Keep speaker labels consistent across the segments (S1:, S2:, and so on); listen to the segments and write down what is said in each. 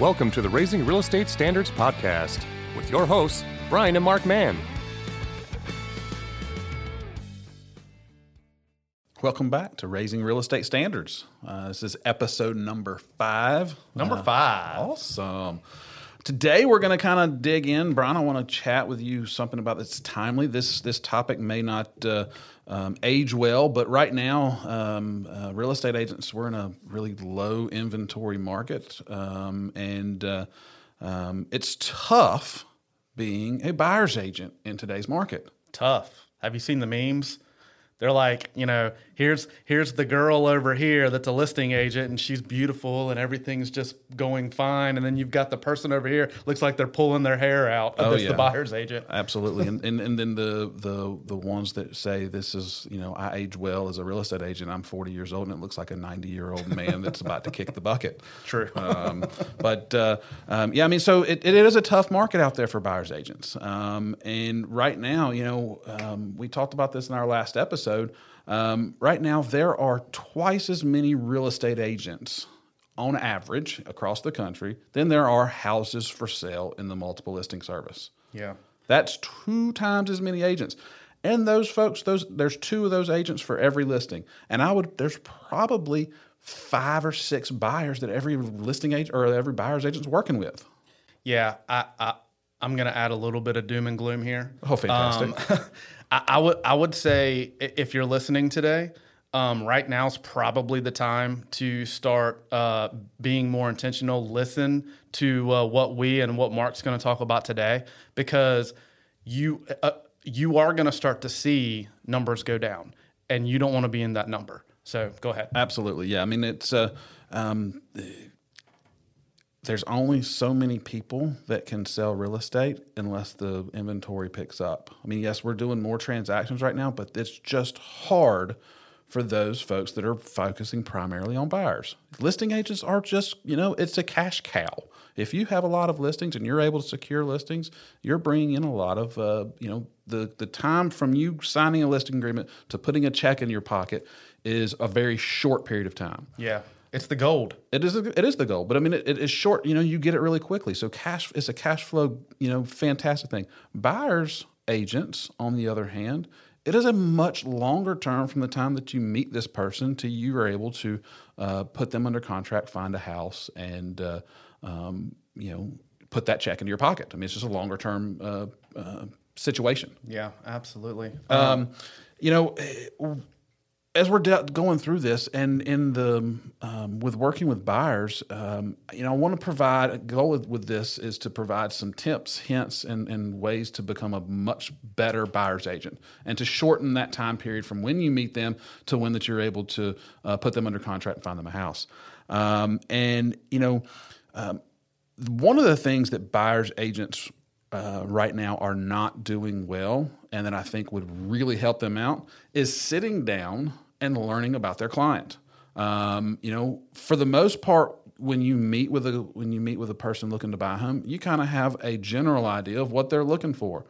S1: Welcome to the Raising Real Estate Standards Podcast with your hosts, Brian and Mark Mann.
S2: Welcome back to Raising Real Estate Standards. Uh, this is episode number five.
S3: Number
S2: Uh,
S3: five.
S2: Awesome. Today we're going to kind of dig in, Brian. I want to chat with you something about that's timely. This this topic may not uh, um, age well, but right now, um, uh, real estate agents we're in a really low inventory market, um, and uh, um, it's tough being a buyer's agent in today's market.
S3: Tough. Have you seen the memes? They're like, you know, here's here's the girl over here that's a listing agent and she's beautiful and everything's just going fine. And then you've got the person over here looks like they're pulling their hair out.
S2: Oh,
S3: that's
S2: yeah.
S3: the buyer's agent.
S2: Absolutely, and, and and then the the the ones that say this is you know I age well as a real estate agent. I'm 40 years old and it looks like a 90 year old man that's about to kick the bucket.
S3: True.
S2: Um, but uh, um, yeah, I mean, so it, it is a tough market out there for buyers agents. Um, and right now, you know, um, we talked about this in our last episode. Um, right now, there are twice as many real estate agents on average across the country than there are houses for sale in the multiple listing service.
S3: Yeah.
S2: That's two times as many agents. And those folks, those there's two of those agents for every listing. And I would there's probably five or six buyers that every listing agent or every buyer's agent's working with.
S3: Yeah. I, I I'm gonna add a little bit of doom and gloom here.
S2: Oh, fantastic.
S3: Um, I, I would I would say if you're listening today, um, right now is probably the time to start uh, being more intentional. Listen to uh, what we and what Mark's going to talk about today, because you uh, you are going to start to see numbers go down, and you don't want to be in that number. So go ahead.
S2: Absolutely, yeah. I mean, it's uh, um, there's only so many people that can sell real estate unless the inventory picks up. I mean, yes, we're doing more transactions right now, but it's just hard for those folks that are focusing primarily on buyers. Listing agents are just, you know, it's a cash cow. If you have a lot of listings and you're able to secure listings, you're bringing in a lot of, uh, you know, the the time from you signing a listing agreement to putting a check in your pocket is a very short period of time.
S3: Yeah, it's the gold.
S2: It is it is the gold. but I mean it, it is short. You know, you get it really quickly. So cash is a cash flow. You know, fantastic thing. Buyers agents, on the other hand, it is a much longer term from the time that you meet this person to you are able to uh, put them under contract, find a house, and uh, um, you know put that check into your pocket. I mean, it's just a longer term uh, uh, situation.
S3: Yeah, absolutely.
S2: Um, you know, as we're de- going through this, and in the um, with working with buyers, um, you know, I want to provide a goal with, with this is to provide some tips, hints, and, and ways to become a much better buyer's agent, and to shorten that time period from when you meet them to when that you're able to uh, put them under contract and find them a house. Um, and you know, um, one of the things that buyers agents uh, right now are not doing well, and that I think would really help them out, is sitting down and learning about their client. Um, you know, for the most part, when you meet with a when you meet with a person looking to buy a home, you kind of have a general idea of what they're looking for.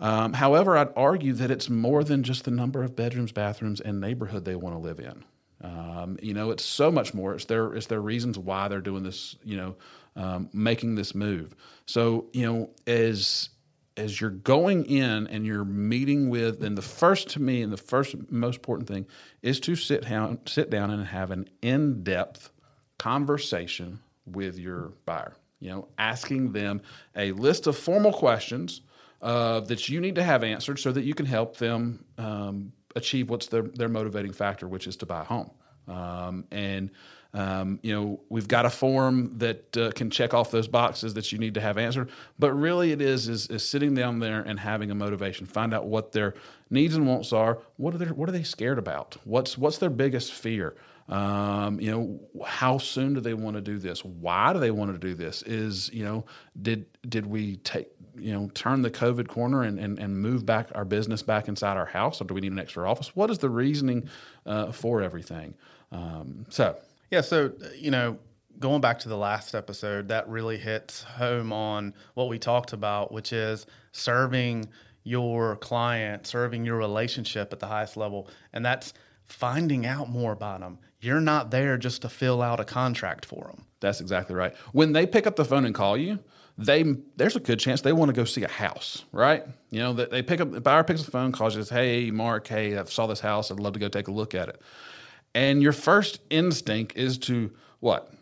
S2: Um, however, I'd argue that it's more than just the number of bedrooms, bathrooms, and neighborhood they want to live in. Um, you know, it's so much more. It's their it's their reasons why they're doing this. You know, um, making this move. So you know, as as you're going in and you're meeting with, and the first to me, and the first most important thing is to sit down, sit down and have an in depth conversation with your buyer. You know, asking them a list of formal questions uh, that you need to have answered so that you can help them um, achieve what's their, their motivating factor, which is to buy a home. Um, and um, you know, we've got a form that uh, can check off those boxes that you need to have answered. But really, it is, is is sitting down there and having a motivation. Find out what their needs and wants are. What are they What are they scared about? What's What's their biggest fear? Um, you know, how soon do they want to do this? Why do they want to do this? Is you know, did did we take you know turn the COVID corner and, and, and move back our business back inside our house, or do we need an extra office? What is the reasoning uh, for everything? Um, so
S3: Yeah, so uh, you know, going back to the last episode, that really hits home on what we talked about, which is serving your client, serving your relationship at the highest level, and that's finding out more about them. you're not there just to fill out a contract for them.
S2: That's exactly right. When they pick up the phone and call you, they there's a good chance they want to go see a house, right? You know, that they pick up the buyer picks up the phone, calls you, says, "Hey, Mark, hey, I saw this house. I'd love to go take a look at it." And your first instinct is to what?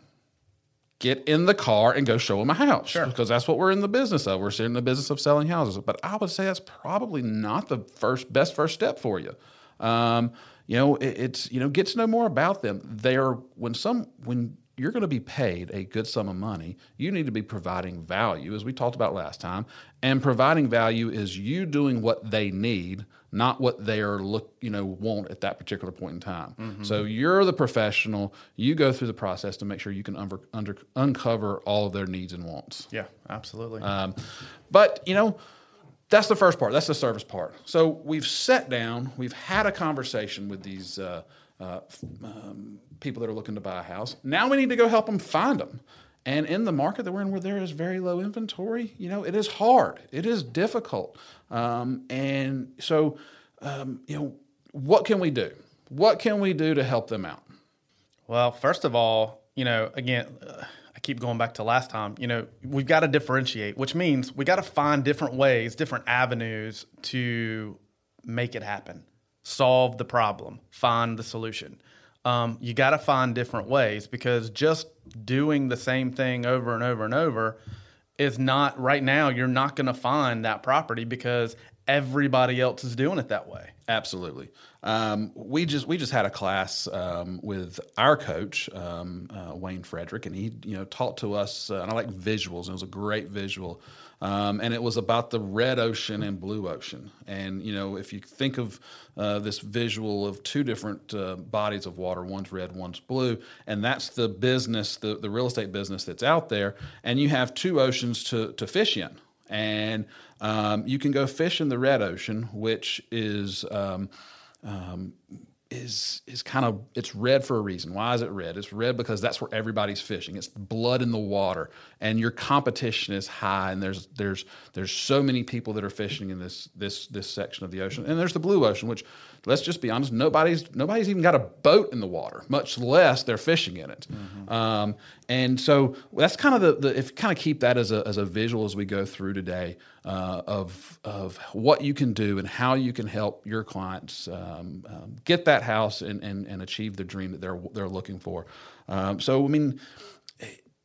S2: Get in the car and go show them a house. Sure. Because that's what we're in the business of. We're in the business of selling houses. But I would say that's probably not the first best first step for you. Um, you know, it, it's you know, get to know more about them. They're when some when you're going to be paid a good sum of money, you need to be providing value, as we talked about last time. And providing value is you doing what they need, not what they are look, you know, want at that particular point in time. Mm-hmm. So you're the professional. You go through the process to make sure you can under, under, uncover all of their needs and wants.
S3: Yeah, absolutely.
S2: Um, but you know, that's the first part. That's the service part. So we've sat down. We've had a conversation with these. Uh, uh, um, people that are looking to buy a house. Now we need to go help them find them. And in the market that we're in, where there is very low inventory, you know, it is hard. It is difficult. Um, and so, um, you know, what can we do? What can we do to help them out?
S3: Well, first of all, you know, again, uh, I keep going back to last time. You know, we've got to differentiate, which means we got to find different ways, different avenues to make it happen, solve the problem, find the solution um, you got to find different ways because just doing the same thing over and over and over is not right now you're not going to find that property because everybody else is doing it that way.
S2: Absolutely. Um, we just we just had a class um, with our coach um, uh, wayne frederick and he you know taught to us uh, and i like visuals and it was a great visual um, and it was about the red ocean and blue ocean. And you know, if you think of uh, this visual of two different uh, bodies of water, one's red, one's blue, and that's the business, the, the real estate business that's out there, and you have two oceans to, to fish in. And um, you can go fish in the red ocean, which is um, um, is is kind of it's red for a reason. Why is it red? It's red because that's where everybody's fishing. It's blood in the water, and your competition is high. And there's there's there's so many people that are fishing in this this this section of the ocean. And there's the blue ocean, which let's just be honest, nobody's nobody's even got a boat in the water, much less they're fishing in it. Mm-hmm. Um, and so that's kind of the, the if kind of keep that as a as a visual as we go through today uh, of of what you can do and how you can help your clients um, um, get that house and, and and achieve the dream that they're they're looking for. Um, so I mean,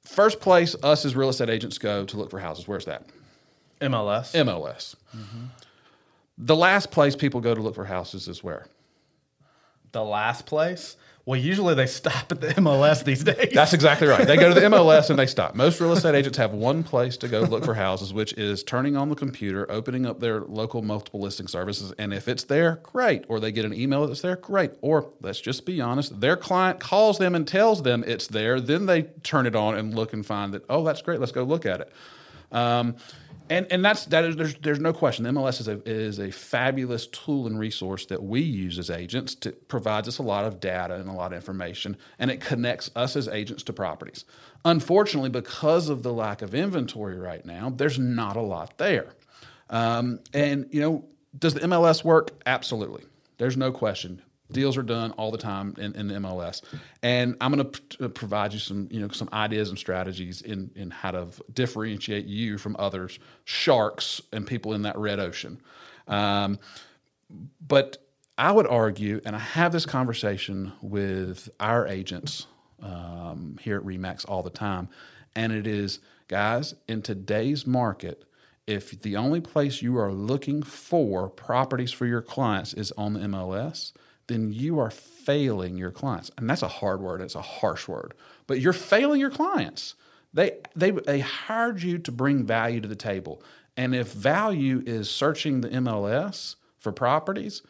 S2: first place us as real estate agents go to look for houses. Where's that?
S3: MLS.
S2: MLS. Mm-hmm. The last place people go to look for houses is where?
S3: The last place? Well, usually they stop at the MLS these days.
S2: That's exactly right. They go to the MLS and they stop. Most real estate agents have one place to go look for houses, which is turning on the computer, opening up their local multiple listing services. And if it's there, great. Or they get an email that's there, great. Or let's just be honest, their client calls them and tells them it's there. Then they turn it on and look and find that, oh, that's great. Let's go look at it. Um, and and that's that is there's there's no question. MLS is a is a fabulous tool and resource that we use as agents to provides us a lot of data and a lot of information, and it connects us as agents to properties. Unfortunately, because of the lack of inventory right now, there's not a lot there. Um, and you know, does the MLS work? Absolutely. There's no question deals are done all the time in, in the MLS. And I'm going to uh, provide you some, you know, some ideas and strategies in, in how to differentiate you from others, sharks and people in that red ocean. Um, but I would argue, and I have this conversation with our agents um, here at Remax all the time, and it is, guys, in today's market, if the only place you are looking for properties for your clients is on the MLS, then you are failing your clients. And that's a hard word, it's a harsh word, but you're failing your clients. They, they, they hired you to bring value to the table. And if value is searching the MLS for properties,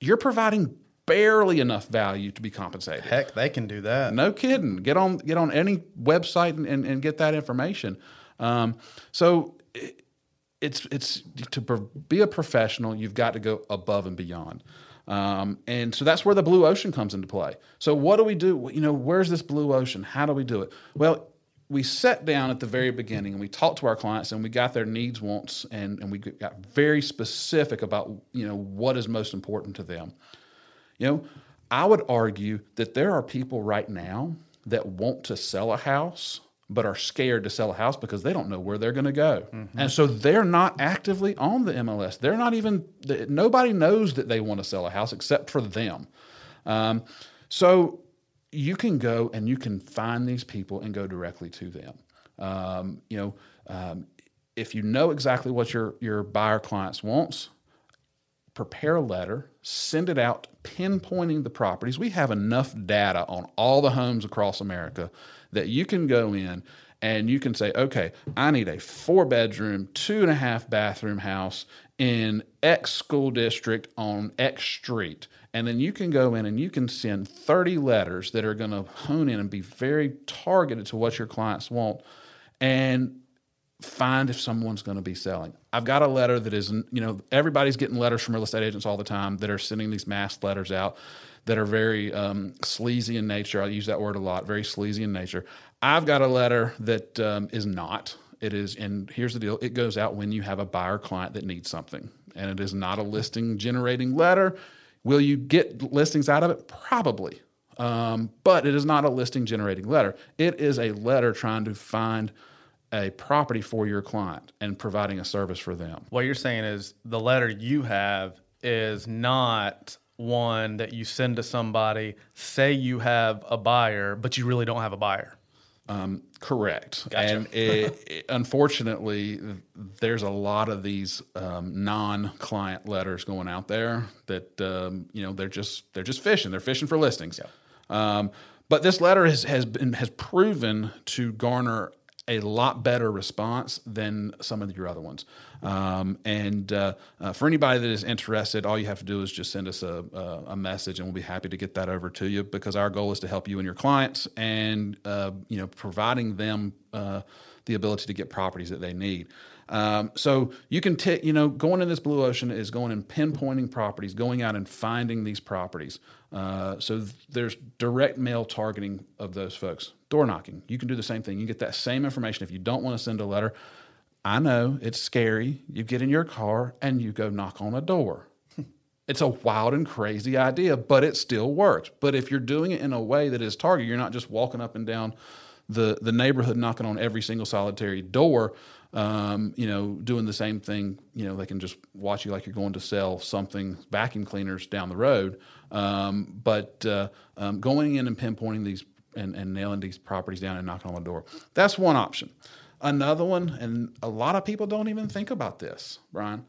S2: you're providing barely enough value to be compensated.
S3: Heck, they can do that.
S2: No kidding. Get on get on any website and, and, and get that information. Um, so it, it's it's to be a professional, you've got to go above and beyond. Um, and so that's where the blue ocean comes into play. So what do we do? You know, where's this blue ocean? How do we do it? Well, we sat down at the very beginning and we talked to our clients and we got their needs, wants, and, and we got very specific about, you know, what is most important to them. You know, I would argue that there are people right now that want to sell a house but are scared to sell a house because they don't know where they're going to go. Mm-hmm. And so they're not actively on the MLS. They're not even, nobody knows that they want to sell a house except for them. Um, so you can go and you can find these people and go directly to them. Um, you know, um, if you know exactly what your, your buyer clients wants, prepare a letter, send it out, pinpointing the properties. We have enough data on all the homes across America that you can go in and you can say, okay, I need a four bedroom, two and a half bathroom house in X school district on X street. And then you can go in and you can send 30 letters that are going to hone in and be very targeted to what your clients want and find if someone's going to be selling. I've got a letter that is, you know, everybody's getting letters from real estate agents all the time that are sending these mass letters out that are very um, sleazy in nature. I use that word a lot, very sleazy in nature. I've got a letter that um, is not. It is, and here's the deal: it goes out when you have a buyer client that needs something, and it is not a listing generating letter. Will you get listings out of it? Probably, um, but it is not a listing generating letter. It is a letter trying to find a property for your client and providing a service for them.
S3: What you're saying is the letter you have is not one that you send to somebody, say you have a buyer, but you really don't have a buyer.
S2: Um, correct. Gotcha. And it, it, unfortunately, there's a lot of these um, non-client letters going out there that um, you know they're just they're just fishing. They're fishing for listings. Yeah. Um, but this letter has has been has proven to garner a lot better response than some of your other ones. Um, and uh, uh, for anybody that is interested, all you have to do is just send us a, a, a, message, and we'll be happy to get that over to you. Because our goal is to help you and your clients, and uh, you know, providing them uh, the ability to get properties that they need. Um, so you can, t- you know, going in this blue ocean is going and pinpointing properties, going out and finding these properties. Uh, so th- there's direct mail targeting of those folks. Door knocking, you can do the same thing. You get that same information if you don't want to send a letter. I know it's scary. You get in your car and you go knock on a door. It's a wild and crazy idea, but it still works. But if you're doing it in a way that is targeted, you're not just walking up and down the the neighborhood knocking on every single solitary door um, you know, doing the same thing. You know, they can just watch you like you're going to sell something, vacuum cleaners down the road. Um, but uh, um, going in and pinpointing these and, and, nailing these properties down and knocking on the door. That's one option. Another one, and a lot of people don't even think about this, Brian.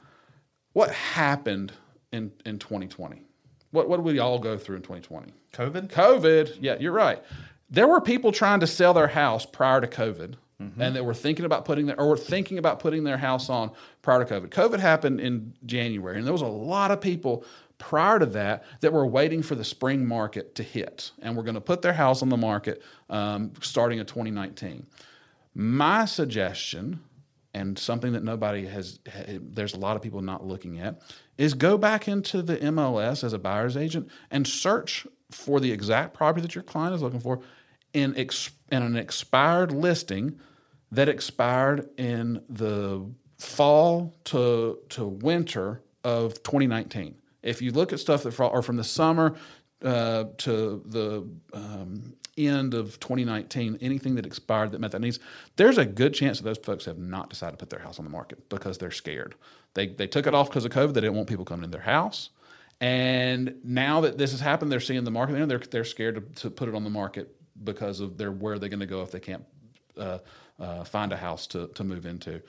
S2: What happened in, in 2020? What, what did we all go through in 2020?
S3: COVID?
S2: COVID. Yeah, you're right. There were people trying to sell their house prior to COVID Mm-hmm. and that were thinking about putting their or were thinking about putting their house on prior to COVID. COVID happened in January, and there was a lot of people prior to that that were waiting for the spring market to hit, and were going to put their house on the market um, starting in 2019. My suggestion, and something that nobody has, there's a lot of people not looking at, is go back into the MLS as a buyer's agent and search for the exact property that your client is looking for in, ex, in an expired listing that expired in the fall to to winter of 2019. If you look at stuff that or from the summer uh, to the um, end of 2019, anything that expired that met that needs, there's a good chance that those folks have not decided to put their house on the market because they're scared. They they took it off because of COVID. They didn't want people coming in their house. And now that this has happened, they're seeing the market. They're they're scared to, to put it on the market because of their where they're going to go if they can't uh, uh, find a house to, to move into.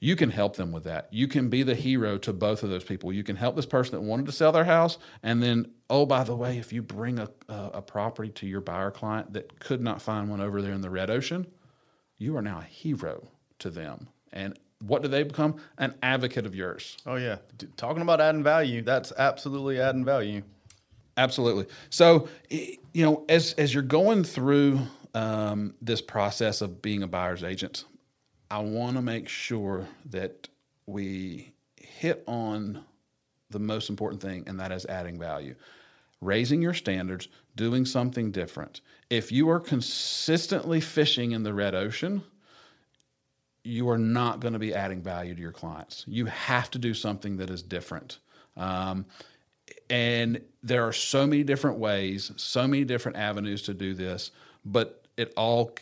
S2: You can help them with that. You can be the hero to both of those people. You can help this person that wanted to sell their house, and then oh by the way, if you bring a, a, a property to your buyer client that could not find one over there in the red ocean, you are now a hero to them. And what do they become? An advocate of yours.
S3: Oh yeah, talking about adding value, that's absolutely adding value.
S2: Absolutely. So, you know, as as you're going through um, this process of being a buyer's agent, I want to make sure that we hit on the most important thing, and that is adding value. Raising your standards, doing something different. If you are consistently fishing in the red ocean, you are not going to be adding value to your clients. You have to do something that is different. Um, And there are so many different ways, so many different avenues to do this, but it all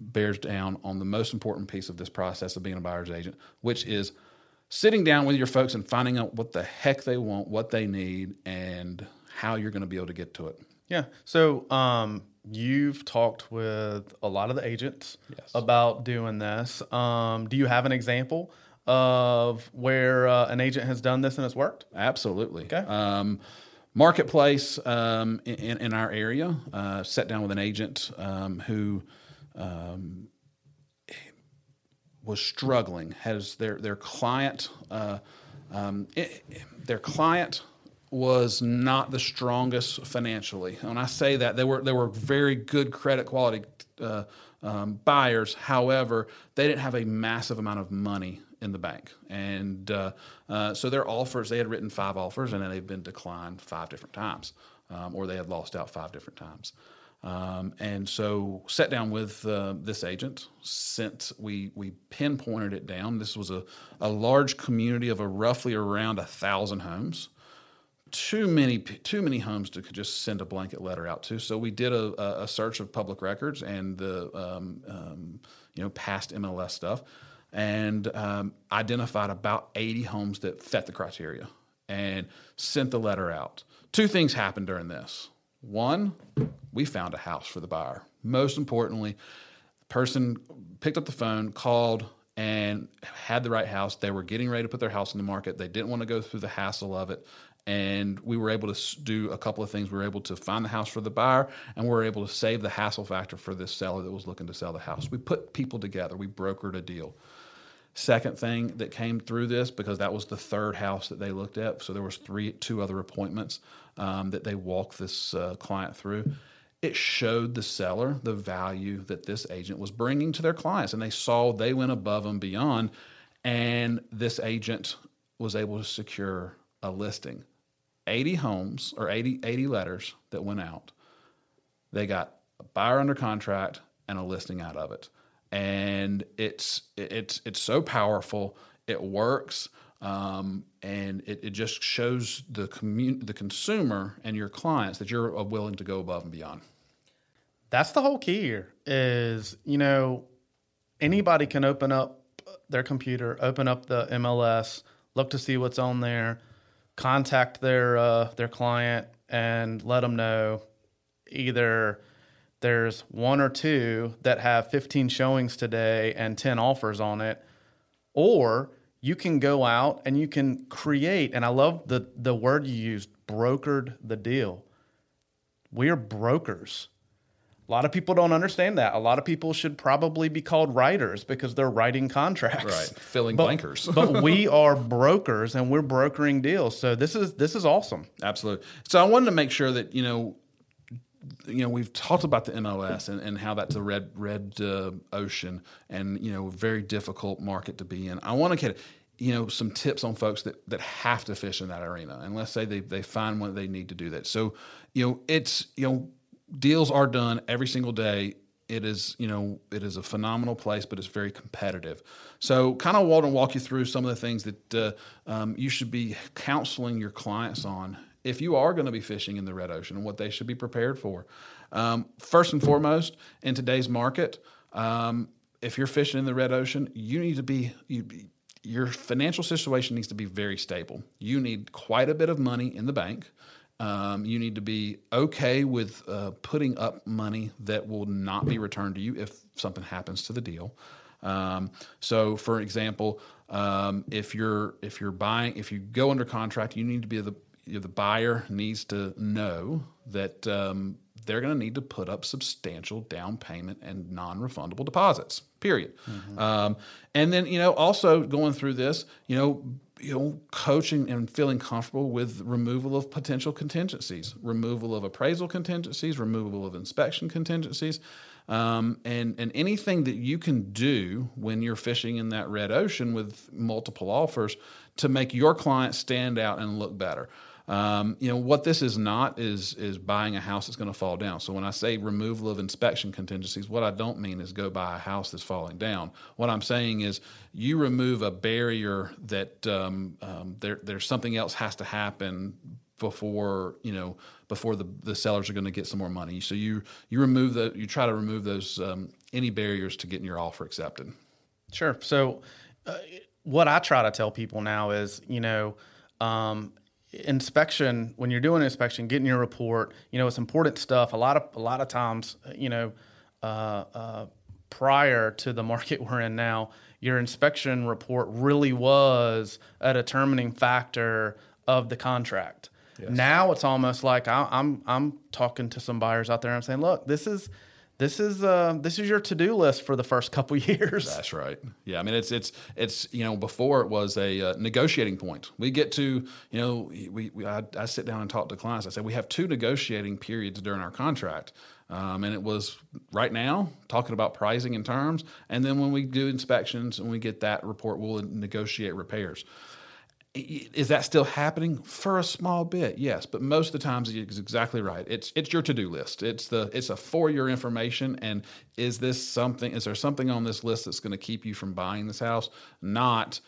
S2: bears down on the most important piece of this process of being a buyer's agent, which is sitting down with your folks and finding out what the heck they want, what they need, and how you're going to be able to get to it.
S3: Yeah. So um, you've talked with a lot of the agents
S2: Yes.
S3: about doing this. Um, do you have an example of where uh, an agent has done this and it's worked?
S2: Absolutely.
S3: Okay.
S2: Um, marketplace um, in, in our area. Uh, sat down with an agent um, who um, was struggling. Has their their client uh, um, it- their client was not the strongest financially. When I say that, they were they were very good credit quality uh, um, buyers. However, they didn't have a massive amount of money in the bank, and uh, uh, so their offers they had written five offers, and they've been declined five different times, um, or they had lost out five different times. Um, and so sat down with uh, this agent. Sent we we pinpointed it down. This was a, a large community of a roughly around a thousand homes. Too many too many homes to just send a blanket letter out to. So we did a- a search of public records and the um, um, you know past MLS stuff, and um, identified about eighty homes that fit the criteria, and sent the letter out. Two things happened during this. One, we found a house for the buyer. Most importantly, the person picked up the phone, called, and had the right house. They were getting ready to put their house in the market. They didn't want to go through the hassle of it. And we were able to do a couple of things. We were able to find the house for the buyer, and we were able to save the hassle factor for this seller that was looking to sell the house. We put people together. We brokered a deal. Second thing that came through this because that was the third house that they looked at. So there was three, two other appointments um, that they walked this uh, client through. It showed the seller the value that this agent was bringing to their clients, and they saw they went above and beyond. And this agent was able to secure a listing, eighty homes or 80, 80 letters that went out. They got a buyer under contract and a listing out of it. And it's it's it's so powerful. It works um, and it, it just shows the commun- the consumer and your clients that you're uh, willing to go above and beyond.
S3: That's the whole key here is, you know, anybody can open up their computer, open up the MLS, look to see what's on there, contact their uh, their client and let them know either there's one or two that have 15 showings today and 10 offers on it or you can go out and you can create and I love the the word you used brokered the deal. We're brokers. A lot of people don't understand that. A lot of people should probably be called writers because they're writing contracts.
S2: Right, filling
S3: But-
S2: blankers.
S3: but we are brokers and we're brokering deals. So this is this is awesome.
S2: Absolutely. So I wanted to make sure that you know, you know, we've talked about the MLS and, and how that's a red red uh, ocean and you know very difficult market to be in. I want to get you know some tips on folks that that have to fish in that arena, and let's say they they find what they need to do that. So you know, it's you know, deals are done every single day. It is you know it is a phenomenal place but it's very competitive. So kind of want to walk you through some of the things that uh, um, you should be counseling your clients on if you are going to be fishing in the red ocean and what they should be prepared for. Um, first and foremost in today's market um, if you're fishing in the red ocean you need to be you, your financial situation needs to be very stable. You need quite a bit of money in the bank um, you need to be okay with uh, putting up money that will not be returned to you if something happens to the deal. Um, so, for example, um, if you're if you're buying if you go under contract, you need to be the you know, the buyer needs to know that um, they're going to need to put up substantial down payment and non-refundable deposits. Period. Um, and then you know also going through this, you know you know, coaching and feeling comfortable with removal of potential contingencies, removal of appraisal contingencies, removal of inspection contingencies, um, and and anything that you can do when you're fishing in that red ocean with multiple offers to make your client stand out and look better. Um, you know what this is not is is buying a house that's going to fall down. So when I say removal of inspection contingencies, what I don't mean is go buy a house that's falling down. What I'm saying is you remove a barrier that um, um, there there's something else has to happen before you know before the, the sellers are going to get some more money. So you you remove the you try to remove those um, any barriers to getting your offer accepted.
S3: Sure. So uh, what I try to tell people now is you know. Um, inspection when you're doing an inspection getting your report you know it's important stuff a lot of a lot of times you know uh, uh, prior to the market we're in now your inspection report really was a determining factor of the contract yes. now it's almost like I, i'm i'm talking to some buyers out there and i'm saying look this is this is uh, this is your to do list for the first couple years.
S2: That's right. Yeah, I mean it's it's it's you know before it was a uh, negotiating point. We get to you know we, we I, I, sit down and talk to clients. I say we have two negotiating periods during our contract, um, and it was right now talking about pricing and terms, and then when we do inspections and we get that report, we'll negotiate repairs. Is that still happening for a small bit? Yes, but most of the times it's exactly right. It's it's your to do list. It's the it's a for your information. And is this something? Is there something on this list that's going to keep you from buying this house? Not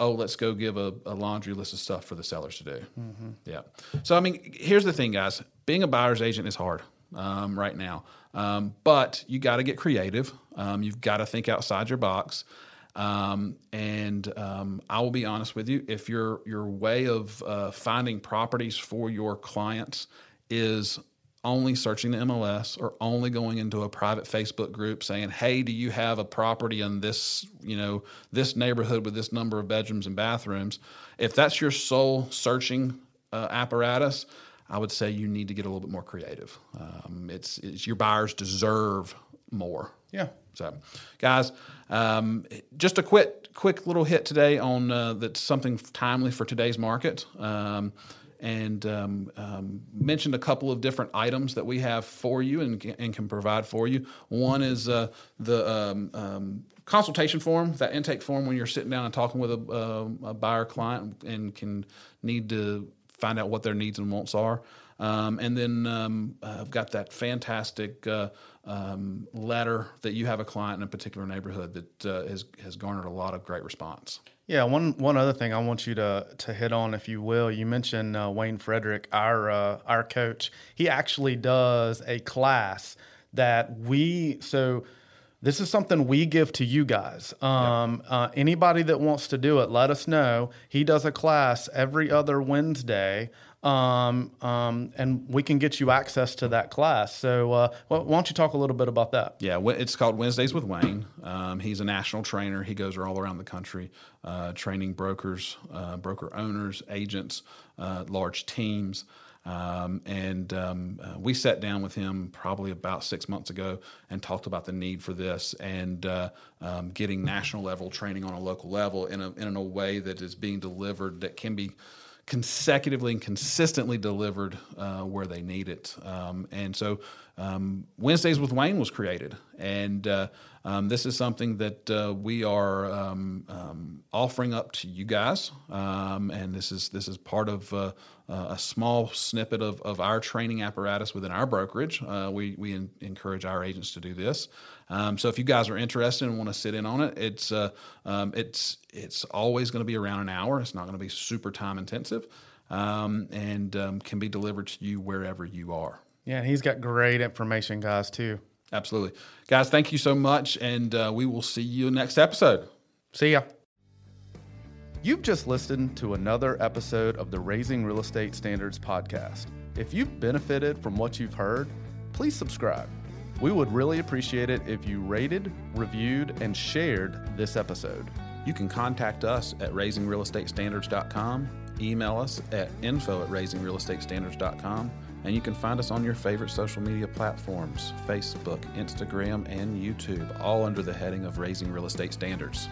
S2: oh, let's go give a, a, laundry list of stuff for the sellers to do. Mm-hmm. Yeah. So, I mean, here's the thing, guys being a buyer's agent is hard um, right now, um, but you got to get creative. Um, you've got to think outside your box. Um, and um, I will be honest with you, if your your way of uh, finding properties for your clients is only searching the MLS or only going into a private Facebook group saying, "Hey, do you have a property in this, you know, this neighborhood with this number of bedrooms and bathrooms?" If that's your sole searching uh, apparatus, I would say you need to get a little bit more creative. Um, it's, it's your buyers deserve more.
S3: Yeah.
S2: So, guys, um, just a quick quick little hit today on uh, that's something timely for today's market. Um, and um, um, mentioned a couple of different items that we have for you and, and can provide for you. One is uh, the um, um, consultation form, that intake form when you're sitting down and talking with a, uh, a buyer client and can need to find out what their needs and wants are. Um, and then um, I've got that fantastic uh, um, letter that you have a client in a particular neighborhood that uh, has has garnered a lot of great response.
S3: Yeah, one one other thing I want you to to hit on, if you will, you mentioned uh, Wayne Frederick, our uh, our coach. He actually does a class that we so. This is something we give to you guys. Um, uh, anybody that wants to do it, let us know. He does a class every other Wednesday um, um, and we can get you access to that class. So, uh, why don't you talk a little bit about that?
S2: Yeah, it's called Wednesdays with Wayne. Um, he's a national trainer. He goes all around the country uh, training brokers, uh, broker owners, agents, uh, large teams. Um, and um, uh, we sat down with him probably about six months ago and talked about the need for this and uh, um, getting national level training on a local level in a, in a way that is being delivered that can be consecutively and consistently delivered uh, where they need it. Um, and so um, Wednesdays with Wayne was created. And uh, um, this is something that uh, we are um, um, offering up to you guys. Um, and this is, this is part of uh, a small snippet of, of our training apparatus within our brokerage. Uh, we we in, encourage our agents to do this. Um, so if you guys are interested and want to sit in on it, it's uh, um, it's it's always going to be around an hour. It's not going to be super time intensive, um, and um, can be delivered to you wherever you are.
S3: Yeah, and he's got great information, guys, too.
S2: Absolutely, guys. Thank you so much, and uh, we will see you next episode.
S3: See ya. You've just listened to another episode of the Raising Real Estate Standards podcast. If you've benefited from what you've heard, please subscribe. We would really appreciate it if you rated, reviewed, and shared this episode.
S2: You can contact us at raisingrealestatestandards.com, email us at info at raisingrealestatestandards.com, and you can find us on your favorite social media platforms Facebook, Instagram, and YouTube, all under the heading of Raising Real Estate Standards.